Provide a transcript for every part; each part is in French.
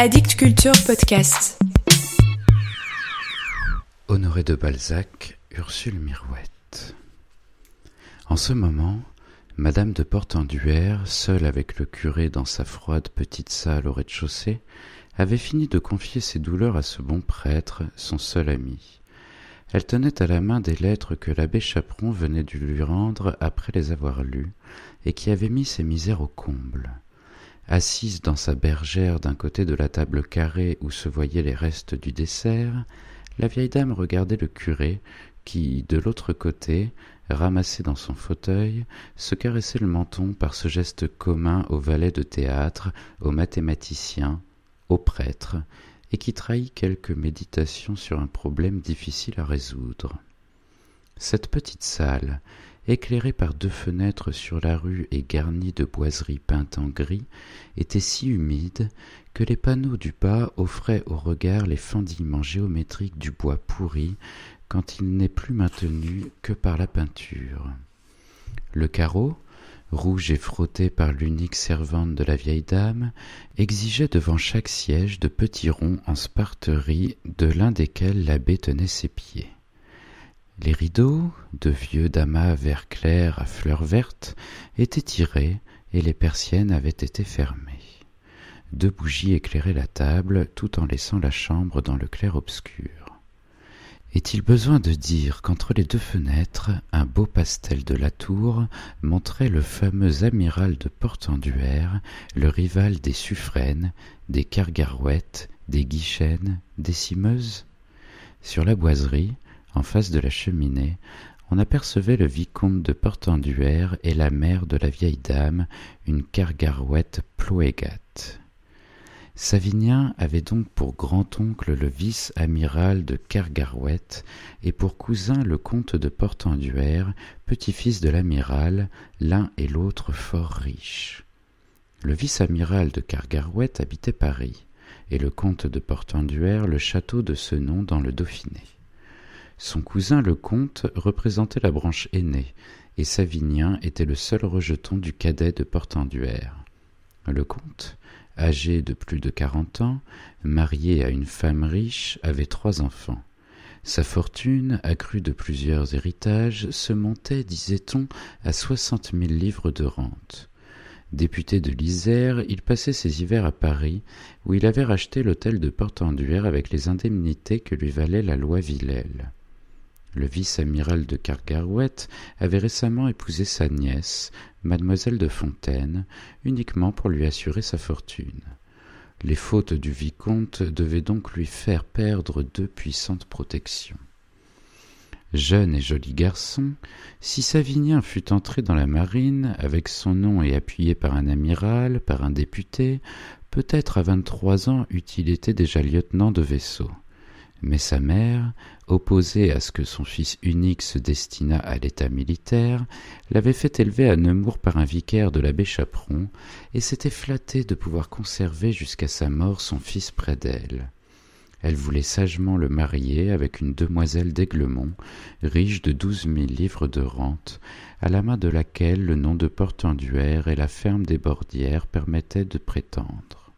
Addict Culture Podcast. Honoré de Balzac, Ursule Mirouette. En ce moment, Madame de Portenduère, seule avec le curé dans sa froide petite salle au rez-de-chaussée, avait fini de confier ses douleurs à ce bon prêtre, son seul ami. Elle tenait à la main des lettres que l'abbé Chaperon venait de lui rendre après les avoir lues, et qui avaient mis ses misères au comble. Assise dans sa bergère d'un côté de la table carrée où se voyaient les restes du dessert, la vieille dame regardait le curé, qui, de l'autre côté, ramassé dans son fauteuil, se caressait le menton par ce geste commun aux valets de théâtre, aux mathématiciens, aux prêtres, et qui trahit quelque méditation sur un problème difficile à résoudre. Cette petite salle, éclairée par deux fenêtres sur la rue et garnie de boiseries peintes en gris, était si humide que les panneaux du bas offraient au regard les fendillements géométriques du bois pourri quand il n'est plus maintenu que par la peinture. Le carreau, rouge et frotté par l'unique servante de la vieille dame, exigeait devant chaque siège de petits ronds en sparterie de l'un desquels l'abbé tenait ses pieds. Les rideaux, de vieux damas vert clair à fleurs vertes, étaient tirés et les persiennes avaient été fermées. Deux bougies éclairaient la table tout en laissant la chambre dans le clair-obscur. Est-il besoin de dire qu'entre les deux fenêtres, un beau pastel de la tour montrait le fameux amiral de Portenduère, le rival des Suffrènes, des Kergarouët, des Guichen, des Cimeuses? Sur la boiserie, en face de la cheminée, on apercevait le vicomte de Portenduère et la mère de la vieille dame, une Kergarouët ploégate. Savinien avait donc pour grand-oncle le vice-amiral de Kergarouët et pour cousin le comte de Portenduère, petit-fils de l'amiral, l'un et l'autre fort riches. Le vice-amiral de Kergarouët habitait Paris, et le comte de Portenduère le château de ce nom dans le Dauphiné. Son cousin le comte représentait la branche aînée, et Savinien était le seul rejeton du cadet de Portenduère. Le comte, âgé de plus de quarante ans, marié à une femme riche, avait trois enfants. Sa fortune, accrue de plusieurs héritages, se montait, disait-on, à soixante mille livres de rente. Député de l'Isère, il passait ses hivers à Paris, où il avait racheté l'hôtel de Portenduère avec les indemnités que lui valait la loi Villèle. Le vice-amiral de Kergarouët avait récemment épousé sa nièce, mademoiselle de Fontaine, uniquement pour lui assurer sa fortune. Les fautes du vicomte devaient donc lui faire perdre deux puissantes protections. Jeune et joli garçon, si Savinien fût entré dans la marine, avec son nom et appuyé par un amiral, par un député, peut-être à vingt-trois ans eût-il été déjà lieutenant de vaisseau. Mais sa mère, opposée à ce que son fils unique se destinât à l'état militaire, l'avait fait élever à Nemours par un vicaire de l'abbé Chaperon, et s'était flattée de pouvoir conserver jusqu'à sa mort son fils près d'elle. Elle voulait sagement le marier avec une demoiselle d'Aiglemont, riche de douze mille livres de rente, à la main de laquelle le nom de Portenduère et la ferme des Bordières permettaient de prétendre.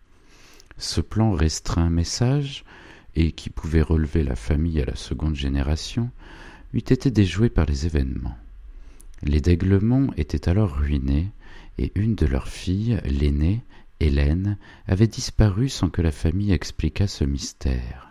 Ce plan restreint message et qui pouvait relever la famille à la seconde génération, eût été déjoué par les événements. Les d'Aiglemont étaient alors ruinés, et une de leurs filles, l'aînée, Hélène, avait disparu sans que la famille expliquât ce mystère.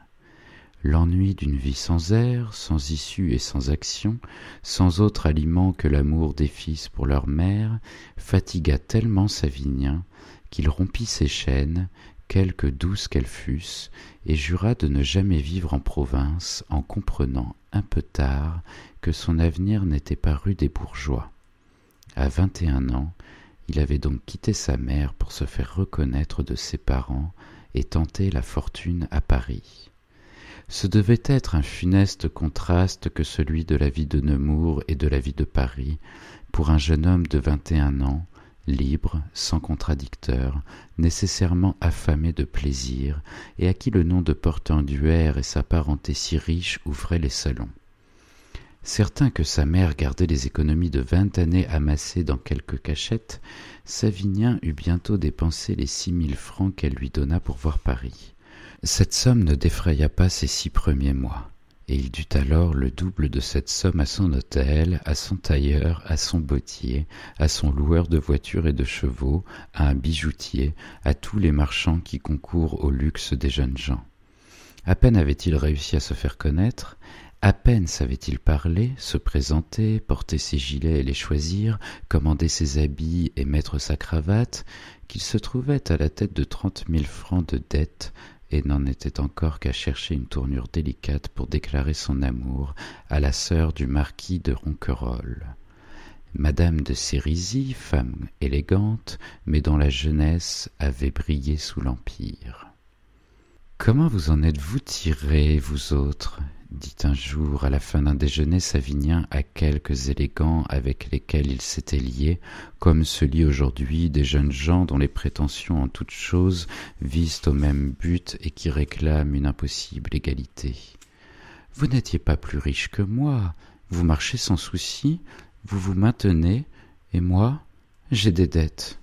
L'ennui d'une vie sans air, sans issue et sans action, sans autre aliment que l'amour des fils pour leur mère, fatigua tellement Savinien qu'il rompit ses chaînes quelque douces qu'elles fussent, et jura de ne jamais vivre en province en comprenant un peu tard que son avenir n'était pas rue des bourgeois. À vingt et un ans, il avait donc quitté sa mère pour se faire reconnaître de ses parents et tenter la fortune à Paris. Ce devait être un funeste contraste que celui de la vie de Nemours et de la vie de Paris pour un jeune homme de vingt et un ans libre, sans contradicteur, nécessairement affamé de plaisir, et à qui le nom de Portenduère et sa parenté si riche ouvraient les salons. Certain que sa mère gardait les économies de vingt années amassées dans quelques cachettes, Savinien eut bientôt dépensé les six mille francs qu'elle lui donna pour voir Paris. Cette somme ne défraya pas ses six premiers mois, il dut alors le double de cette somme à son hôtel, à son tailleur, à son bottier, à son loueur de voitures et de chevaux, à un bijoutier, à tous les marchands qui concourent au luxe des jeunes gens. À peine avait-il réussi à se faire connaître, à peine savait-il parler, se présenter, porter ses gilets et les choisir, commander ses habits et mettre sa cravate, qu'il se trouvait à la tête de trente mille francs de dettes et n'en était encore qu'à chercher une tournure délicate pour déclarer son amour à la sœur du marquis de Ronquerolles. Madame de Sérisy, femme élégante, mais dont la jeunesse avait brillé sous l'Empire. Comment vous en êtes-vous tirés, vous autres? Dit un jour à la fin d'un déjeuner Savinien à quelques élégants avec lesquels il s'était lié, comme se lient aujourd'hui des jeunes gens dont les prétentions en toutes choses visent au même but et qui réclament une impossible égalité. Vous n'étiez pas plus riche que moi, vous marchez sans souci, vous vous maintenez, et moi, j'ai des dettes.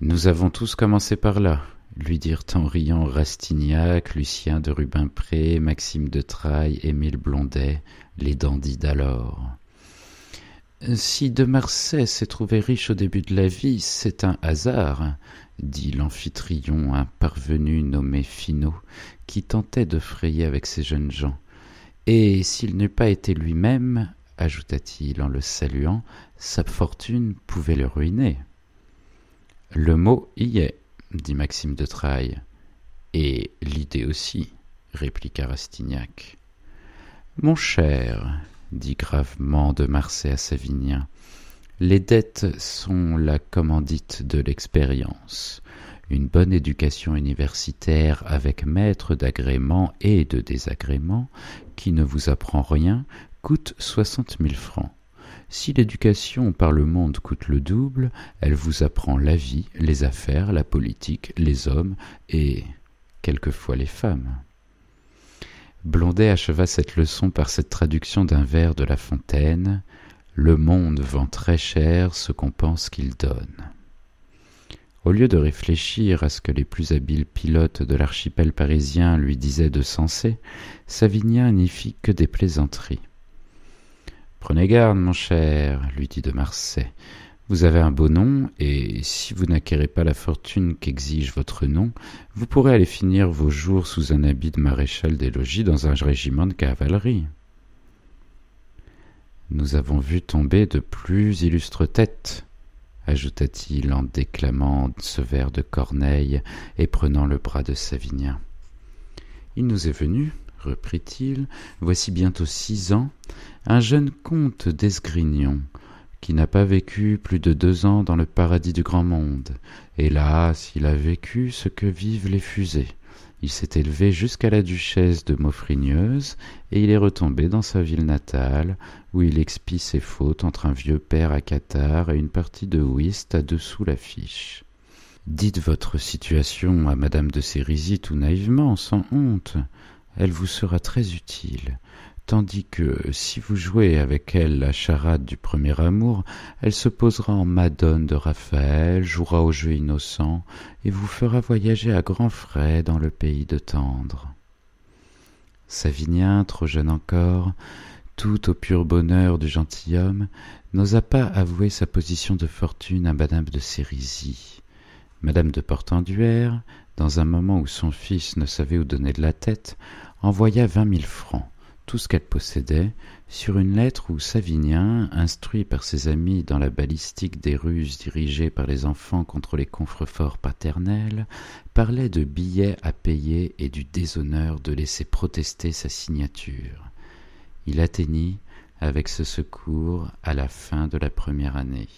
Nous avons tous commencé par là, lui dirent en riant Rastignac, Lucien de Rubempré, Maxime de Trailles, Émile Blondet, les dandys d'alors. Si de Marsay s'est trouvé riche au début de la vie, c'est un hasard, dit l'amphitryon, un parvenu nommé Finot, qui tentait de frayer avec ces jeunes gens. Et s'il n'eût pas été lui-même, ajouta-t-il en le saluant, sa fortune pouvait le ruiner. Le mot y est, dit Maxime de Trailles. Et l'idée aussi, répliqua Rastignac. Mon cher, dit gravement de Marsay à Savinien, les dettes sont la commandite de l'expérience. Une bonne éducation universitaire avec maître d'agrément et de désagrément, qui ne vous apprend rien, coûte soixante mille francs. Si l'éducation par le monde coûte le double, elle vous apprend la vie, les affaires, la politique, les hommes et quelquefois les femmes. Blondet acheva cette leçon par cette traduction d'un vers de La Fontaine Le monde vend très cher ce qu'on pense qu'il donne. Au lieu de réfléchir à ce que les plus habiles pilotes de l'archipel parisien lui disaient de sensé, Savinien n'y fit que des plaisanteries. Prenez garde, mon cher, lui dit de Marsay. Vous avez un beau nom, et si vous n'acquérez pas la fortune qu'exige votre nom, vous pourrez aller finir vos jours sous un habit de maréchal des logis dans un régiment de cavalerie. Nous avons vu tomber de plus illustres têtes, ajouta-t-il en déclamant ce vers de Corneille et prenant le bras de Savinien. Il nous est venu, reprit-il, voici bientôt six ans, un jeune comte d'Esgrignon, qui n'a pas vécu plus de deux ans dans le paradis du grand monde. Hélas, il a vécu ce que vivent les fusées. Il s'est élevé jusqu'à la duchesse de Maufrigneuse, et il est retombé dans sa ville natale, où il expie ses fautes entre un vieux père à Qatar et une partie de whist à dessous l'affiche. Dites votre situation à madame de Sérisy tout naïvement, sans honte elle vous sera très utile, tandis que si vous jouez avec elle la charade du premier amour, elle se posera en Madone de Raphaël, jouera au jeu innocent, et vous fera voyager à grands frais dans le pays de Tendre. Savinien, trop jeune encore, tout au pur bonheur du gentilhomme, n'osa pas avouer sa position de fortune à madame de. Madame de Portenduère, dans un moment où son fils ne savait où donner de la tête, envoya vingt mille francs, tout ce qu'elle possédait, sur une lettre où Savinien, instruit par ses amis dans la balistique des ruses dirigées par les enfants contre les contreforts paternels, parlait de billets à payer et du déshonneur de laisser protester sa signature. Il atteignit, avec ce secours, à la fin de la première année.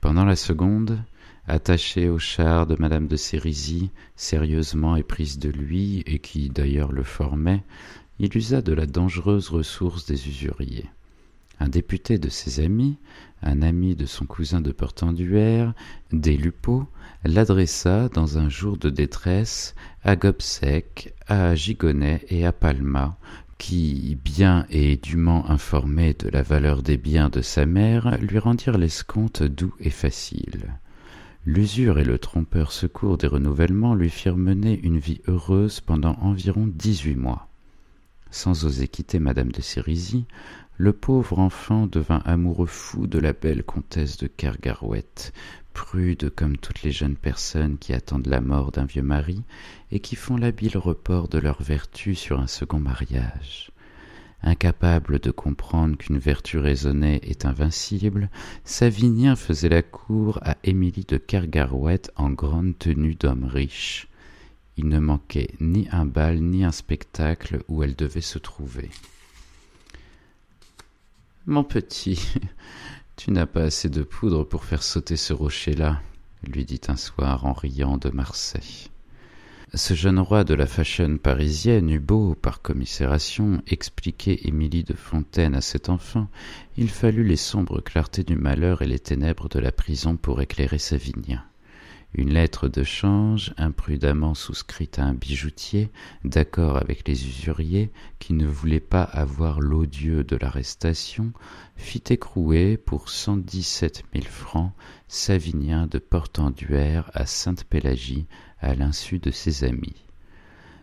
Pendant la seconde, attaché au char de madame de Sérisy, sérieusement éprise de lui, et qui d'ailleurs le formait, il usa de la dangereuse ressource des usuriers. Un député de ses amis, un ami de son cousin de Portenduère, des Lupeaulx, l'adressa dans un jour de détresse à Gobseck, à Gigonnet et à Palma, qui, bien et dûment informé de la valeur des biens de sa mère, lui rendirent l'escompte doux et facile. L'usure et le trompeur secours des renouvellements lui firent mener une vie heureuse pendant environ dix-huit mois. Sans oser quitter madame de Sérisy, le pauvre enfant devint amoureux fou de la belle comtesse de Kergarouët, prude comme toutes les jeunes personnes qui attendent la mort d'un vieux mari et qui font l'habile report de leur vertu sur un second mariage. Incapable de comprendre qu'une vertu raisonnée est invincible, Savinien faisait la cour à Émilie de Kergarouët en grande tenue d'homme riche. Il ne manquait ni un bal ni un spectacle où elle devait se trouver. Mon petit, tu n'as pas assez de poudre pour faire sauter ce rocher-là, lui dit un soir en riant de Marseille. Ce jeune roi de la fashion parisienne eut beau, par commisération, expliquer Émilie de Fontaine à cet enfant, il fallut les sombres clartés du malheur et les ténèbres de la prison pour éclairer Savinien. Une lettre de change, imprudemment souscrite à un bijoutier, d'accord avec les usuriers, qui ne voulaient pas avoir l'odieux de l'arrestation, fit écrouer pour cent dix-sept mille francs Savinien de Portenduère à Sainte-Pélagie, à l'insu de ses amis.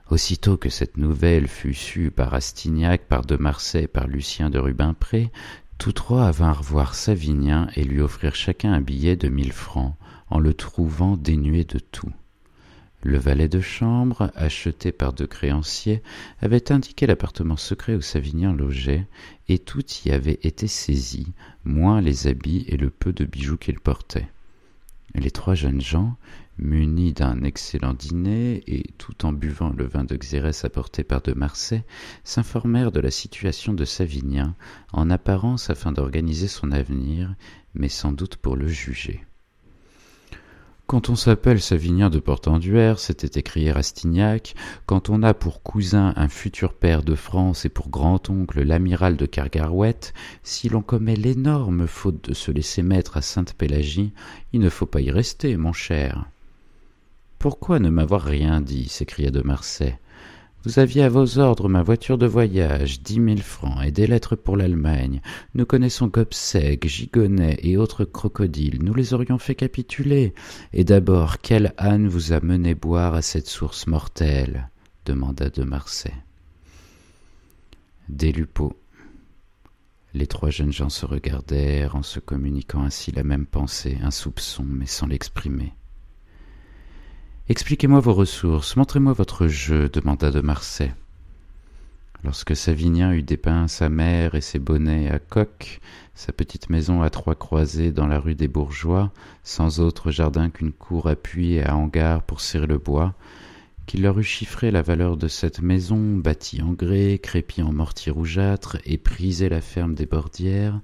Aussitôt que cette nouvelle fut sue par Astignac, par de Marsay, par Lucien de Rubempré, tous trois vinrent voir Savinien et lui offrirent chacun un billet de mille francs, en le trouvant dénué de tout. Le valet de chambre, acheté par deux créanciers, avait indiqué l'appartement secret où Savinien logeait, et tout y avait été saisi, moins les habits et le peu de bijoux qu'il portait. Les trois jeunes gens, munis d'un excellent dîner et tout en buvant le vin de Xérès apporté par de Marsay, s'informèrent de la situation de Savinien, en apparence afin d'organiser son avenir, mais sans doute pour le juger. Quand on s'appelle Savinien de Portenduère, s'était écrié Rastignac, quand on a pour cousin un futur père de France et pour grand-oncle l'amiral de Kergarouët, si l'on commet l'énorme faute de se laisser mettre à Sainte-Pélagie, il ne faut pas y rester, mon cher. Pourquoi ne m'avoir rien dit? s'écria de Marsay. Vous aviez à vos ordres ma voiture de voyage, dix mille francs et des lettres pour l'Allemagne. Nous connaissons Gobseck, Gigonnet et autres crocodiles. Nous les aurions fait capituler. Et d'abord, quel âne vous a mené boire à cette source mortelle? demanda de Marsay. Des Lupeaulx. Les trois jeunes gens se regardèrent en se communiquant ainsi la même pensée, un soupçon, mais sans l'exprimer. Expliquez-moi vos ressources, montrez-moi votre jeu, demanda de Marsay. Lorsque Savinien eut dépeint sa mère et ses bonnets à coque, sa petite maison à trois croisées dans la rue des Bourgeois, sans autre jardin qu'une cour appuyée à hangar pour serrer le bois, qu'il leur eut chiffré la valeur de cette maison, bâtie en grès, crépie en mortier rougeâtre, et prisé la ferme des Bordières,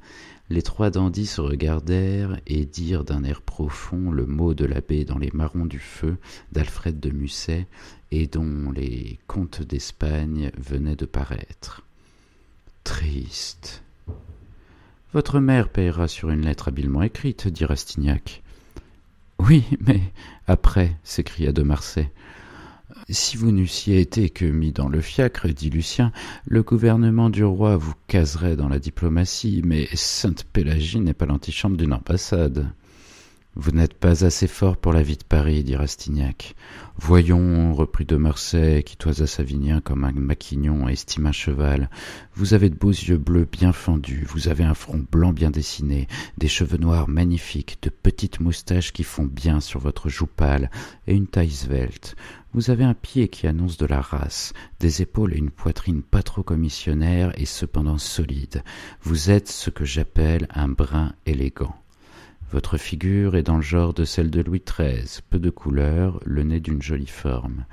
les trois dandys se regardèrent et dirent d'un air profond le mot de l'abbé dans les marrons du feu d'Alfred de Musset et dont les contes d'Espagne venaient de paraître. Triste. Votre mère payera sur une lettre habilement écrite, dit Rastignac. Oui, mais après, s'écria de Marsay. Si vous n'eussiez été que mis dans le fiacre, dit Lucien, le gouvernement du roi vous caserait dans la diplomatie, mais Sainte-Pélagie n'est pas l'antichambre d'une ambassade. Vous n'êtes pas assez fort pour la vie de Paris, dit Rastignac. Voyons, reprit de Marsay, qui toisa Savinien comme un maquignon et estime un cheval. Vous avez de beaux yeux bleus bien fendus, vous avez un front blanc bien dessiné, des cheveux noirs magnifiques, de petites moustaches qui font bien sur votre joue pâle, et une taille svelte. Vous avez un pied qui annonce de la race, des épaules et une poitrine pas trop commissionnaire et cependant solide. Vous êtes ce que j'appelle un brin élégant. Votre figure est dans le genre de celle de Louis XIII, peu de couleur, le nez d'une jolie forme.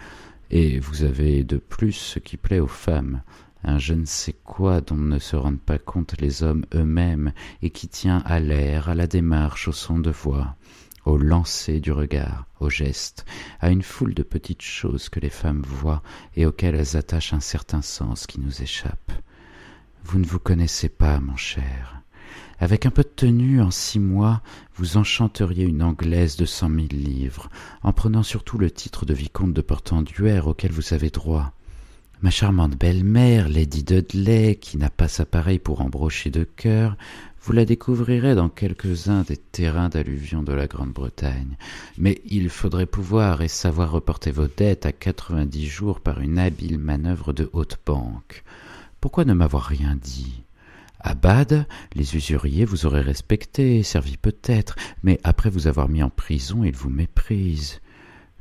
Et vous avez de plus ce qui plaît aux femmes, un je ne sais quoi dont ne se rendent pas compte les hommes eux-mêmes et qui tient à l'air, à la démarche, au son de voix, au lancer du regard, au geste, à une foule de petites choses que les femmes voient et auxquelles elles attachent un certain sens qui nous échappe. Vous ne vous connaissez pas, mon cher. Avec un peu de tenue, en six mois, vous enchanteriez une Anglaise de cent mille livres, en prenant surtout le titre de vicomte de Portenduère auquel vous avez droit. Ma charmante belle-mère, Lady Dudley, qui n'a pas sa pareille pour embrocher de cœur, vous la découvrirez dans quelques-uns des terrains d'alluvion de la Grande-Bretagne. Mais il faudrait pouvoir et savoir reporter vos dettes à quatre-vingt-dix jours par une habile manœuvre de haute banque. Pourquoi ne m'avoir rien dit? À les usuriers vous auraient respecté, servi peut-être, mais après vous avoir mis en prison, ils vous méprisent.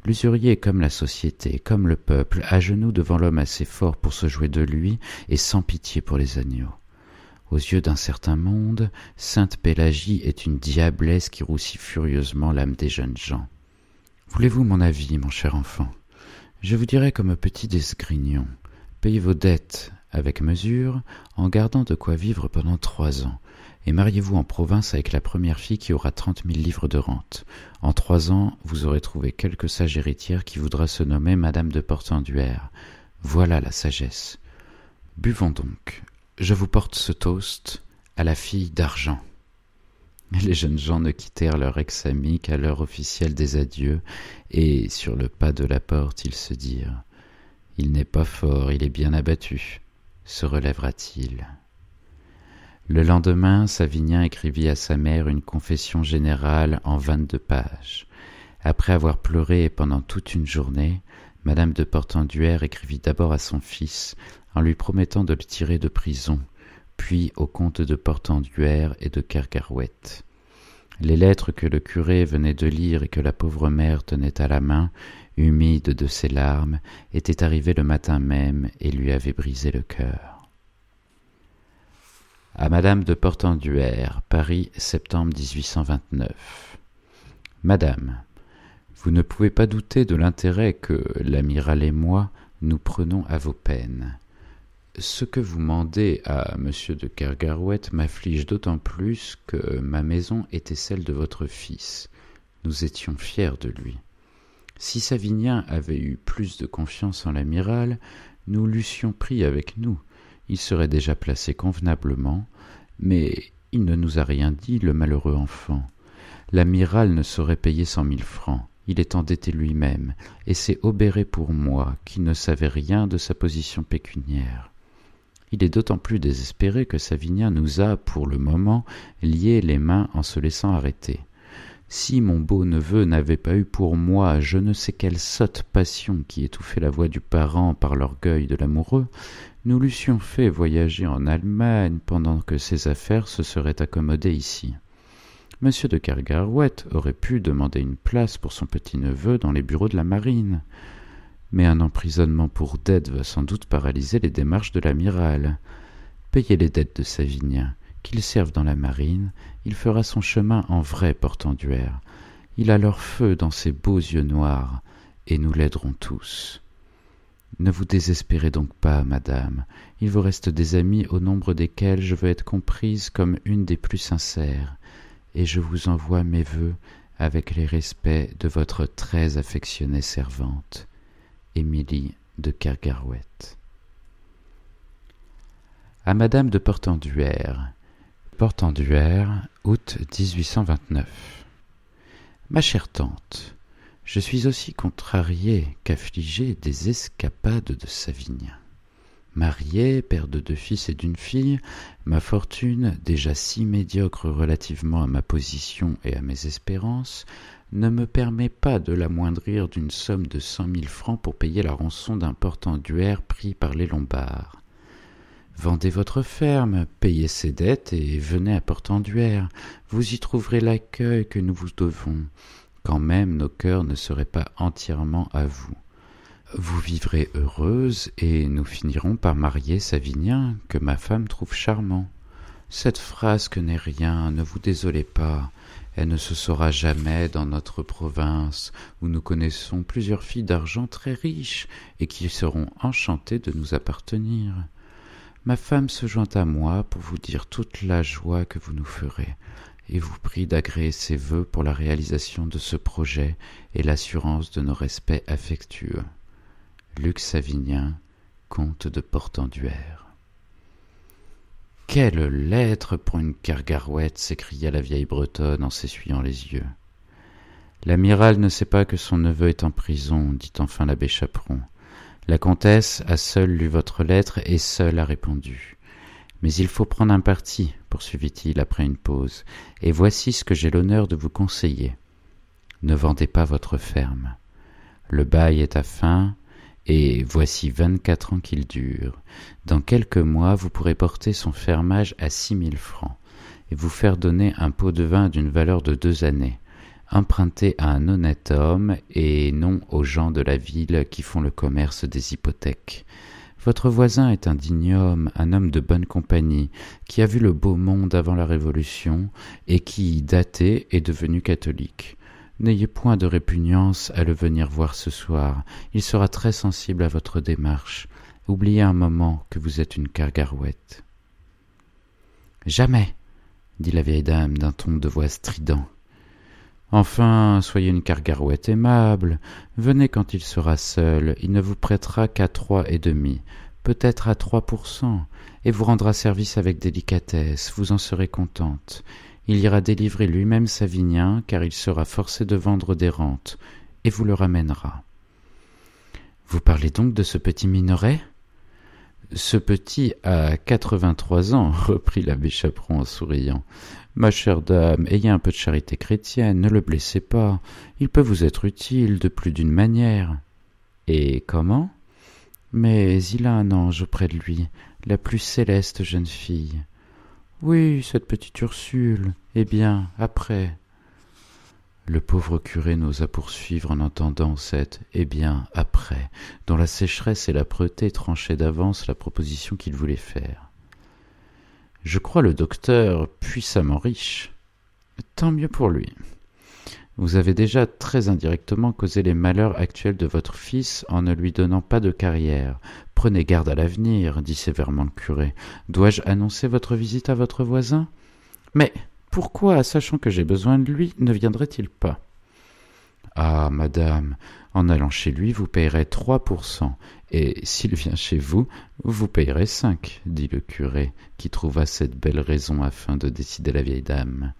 L'usurier comme la société, comme le peuple, à genoux devant l'homme assez fort pour se jouer de lui et sans pitié pour les agneaux. Aux yeux d'un certain monde, Sainte Pélagie est une diablesse qui roussit furieusement l'âme des jeunes gens. Voulez-vous mon avis, mon cher enfant? Je vous dirai comme petit d'esgrignon. Payez vos dettes avec mesure, en gardant de quoi vivre pendant trois ans, et mariez-vous en province avec la première fille qui aura trente mille livres de rente. En trois ans, vous aurez trouvé quelque sage héritière qui voudra se nommer Madame de Portenduère. Voilà la sagesse. Buvons donc je vous porte ce toast à la fille d'argent. Les jeunes gens ne quittèrent leur ex-ami qu'à l'heure officielle des adieux, et sur le pas de la porte ils se dirent Il n'est pas fort, il est bien abattu. Se relèvera-t-il? Le lendemain, Savinien écrivit à sa mère une confession générale en vingt-deux pages. Après avoir pleuré pendant toute une journée, Madame de Portenduère écrivit d'abord à son fils en lui promettant de le tirer de prison, puis au comte de Portenduère et de. Les lettres que le curé venait de lire et que la pauvre mère tenait à la main, humides de ses larmes, étaient arrivées le matin même et lui avaient brisé le cœur. À Madame de Portenduère, Paris, septembre 1829. Madame, vous ne pouvez pas douter de l'intérêt que l'amiral et moi nous prenons à vos peines. Ce que vous mandez à monsieur de Kergarouët m'afflige d'autant plus que ma maison était celle de votre fils. Nous étions fiers de lui. Si Savinien avait eu plus de confiance en l'amiral, nous l'eussions pris avec nous. Il serait déjà placé convenablement, mais il ne nous a rien dit, le malheureux enfant. L'amiral ne saurait payer cent mille francs. Il est endetté lui-même, et c'est obéré pour moi, qui ne savais rien de sa position pécuniaire. Il est d'autant plus désespéré que Savinien nous a, pour le moment, lié les mains en se laissant arrêter. Si mon beau neveu n'avait pas eu pour moi je ne sais quelle sotte passion qui étouffait la voix du parent par l'orgueil de l'amoureux, nous l'eussions fait voyager en Allemagne pendant que ses affaires se seraient accommodées ici. Monsieur de Kergarouët aurait pu demander une place pour son petit-neveu dans les bureaux de la marine mais un emprisonnement pour dette va sans doute paralyser les démarches de l'amiral. Payez les dettes de Savinien, qu'il serve dans la marine, il fera son chemin en vrai portenduère. Il a leur feu dans ses beaux yeux noirs, et nous l'aiderons tous. Ne vous désespérez donc pas, madame, il vous reste des amis au nombre desquels je veux être comprise comme une des plus sincères, et je vous envoie mes vœux avec les respects de votre très affectionnée servante. Émilie de Kergarouët. À Madame de Portenduère. Portenduère, août 1829. Ma chère tante, je suis aussi contrarié qu'affligé des escapades de Savinien. Marié, père de deux fils et d'une fille, ma fortune, déjà si médiocre relativement à ma position et à mes espérances, ne me permet pas de l'amoindrir d'une somme de cent mille francs pour payer la rançon d'un portenduère pris par les Lombards. Vendez votre ferme, payez ses dettes et venez à Portenduère. Vous y trouverez l'accueil que nous vous devons, quand même nos cœurs ne seraient pas entièrement à vous. Vous vivrez heureuse et nous finirons par marier Savinien, que ma femme trouve charmant. Cette frasque n'est rien, ne vous désolez pas. Elle ne se saura jamais dans notre province, où nous connaissons plusieurs filles d'argent très riches et qui seront enchantées de nous appartenir. Ma femme se joint à moi pour vous dire toute la joie que vous nous ferez, et vous prie d'agréer ses vœux pour la réalisation de ce projet et l'assurance de nos respects affectueux. Luc Savinien, comte de Portenduère. Quelle lettre pour une kergarouët s'écria la vieille bretonne en s'essuyant les yeux. L'amiral ne sait pas que son neveu est en prison, dit enfin l'abbé Chaperon. La comtesse a seule lu votre lettre et seule a répondu. Mais il faut prendre un parti, poursuivit-il après une pause, et voici ce que j'ai l'honneur de vous conseiller. Ne vendez pas votre ferme. Le bail est à fin, et voici vingt-quatre ans qu'il dure. Dans quelques mois, vous pourrez porter son fermage à six mille francs, et vous faire donner un pot de vin d'une valeur de deux années emprunté à un honnête homme et non aux gens de la ville qui font le commerce des hypothèques. Votre voisin est un digne homme, un homme de bonne compagnie, qui a vu le beau monde avant la Révolution et qui, daté, est devenu catholique. N'ayez point de répugnance à le venir voir ce soir, il sera très sensible à votre démarche. Oubliez un moment que vous êtes une cargarouette. Jamais, dit la vieille dame d'un ton de voix strident. Enfin, soyez une cargarouette aimable. Venez quand il sera seul. Il ne vous prêtera qu'à trois et demi, peut-être à trois pour cent, et vous rendra service avec délicatesse. Vous en serez contente. Il ira délivrer lui-même Savinien, car il sera forcé de vendre des rentes, et vous le ramènera. Vous parlez donc de ce petit minoret? Ce petit a quatre-vingt-trois ans, reprit l'abbé Chaperon en souriant. Ma chère dame, ayez un peu de charité chrétienne, ne le blessez pas. Il peut vous être utile de plus d'une manière. Et comment? Mais il a un ange auprès de lui, la plus céleste jeune fille. Oui, cette petite Ursule. Eh bien, après. Le pauvre curé n'osa poursuivre en entendant cette Eh bien, après, dont la sécheresse et l'âpreté tranchaient d'avance la proposition qu'il voulait faire. Je crois le docteur puissamment riche. Tant mieux pour lui. Vous avez déjà très indirectement causé les malheurs actuels de votre fils en ne lui donnant pas de carrière. Prenez garde à l'avenir, dit sévèrement le curé. Dois-je annoncer votre visite à votre voisin? Mais pourquoi, sachant que j'ai besoin de lui, ne viendrait-il pas? Ah, madame, en allant chez lui, vous payerez trois pour cent, et s'il vient chez vous, vous payerez cinq, dit le curé, qui trouva cette belle raison afin de décider la vieille dame.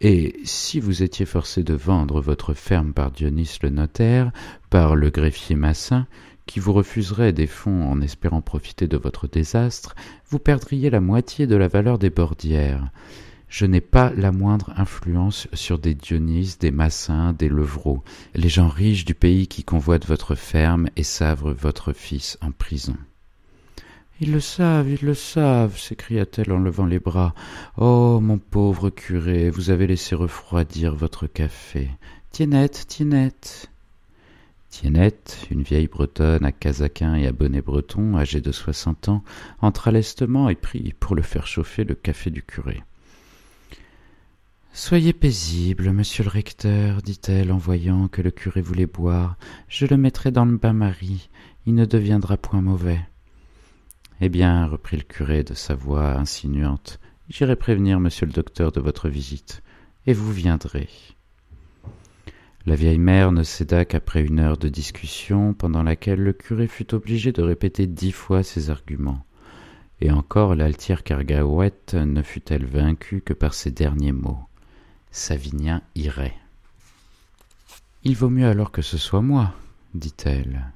Et si vous étiez forcé de vendre votre ferme par Dionys le notaire, par le greffier Massin, qui vous refuserait des fonds en espérant profiter de votre désastre, vous perdriez la moitié de la valeur des bordières. Je n'ai pas la moindre influence sur des Dionys, des Massins, des Levrault, les gens riches du pays qui convoitent votre ferme et savent votre fils en prison. Ils le savent, ils le savent, s'écria-t-elle en levant les bras. Oh, mon pauvre curé, vous avez laissé refroidir votre café. Tiennette, Tiennette. Tiennette, une vieille bretonne à casaquin et à bonnet breton, âgée de soixante ans, entra lestement et prit pour le faire chauffer le café du curé. Soyez paisible, monsieur le recteur, dit-elle en voyant que le curé voulait boire. Je le mettrai dans le bain-marie. Il ne deviendra point mauvais. Eh bien, reprit le curé de sa voix insinuante, j'irai prévenir monsieur le docteur de votre visite, et vous viendrez. La vieille mère ne céda qu'après une heure de discussion, pendant laquelle le curé fut obligé de répéter dix fois ses arguments. Et encore l'altière Cargaouette ne fut-elle vaincue que par ces derniers mots. Savinien irait. Il vaut mieux alors que ce soit moi, dit-elle.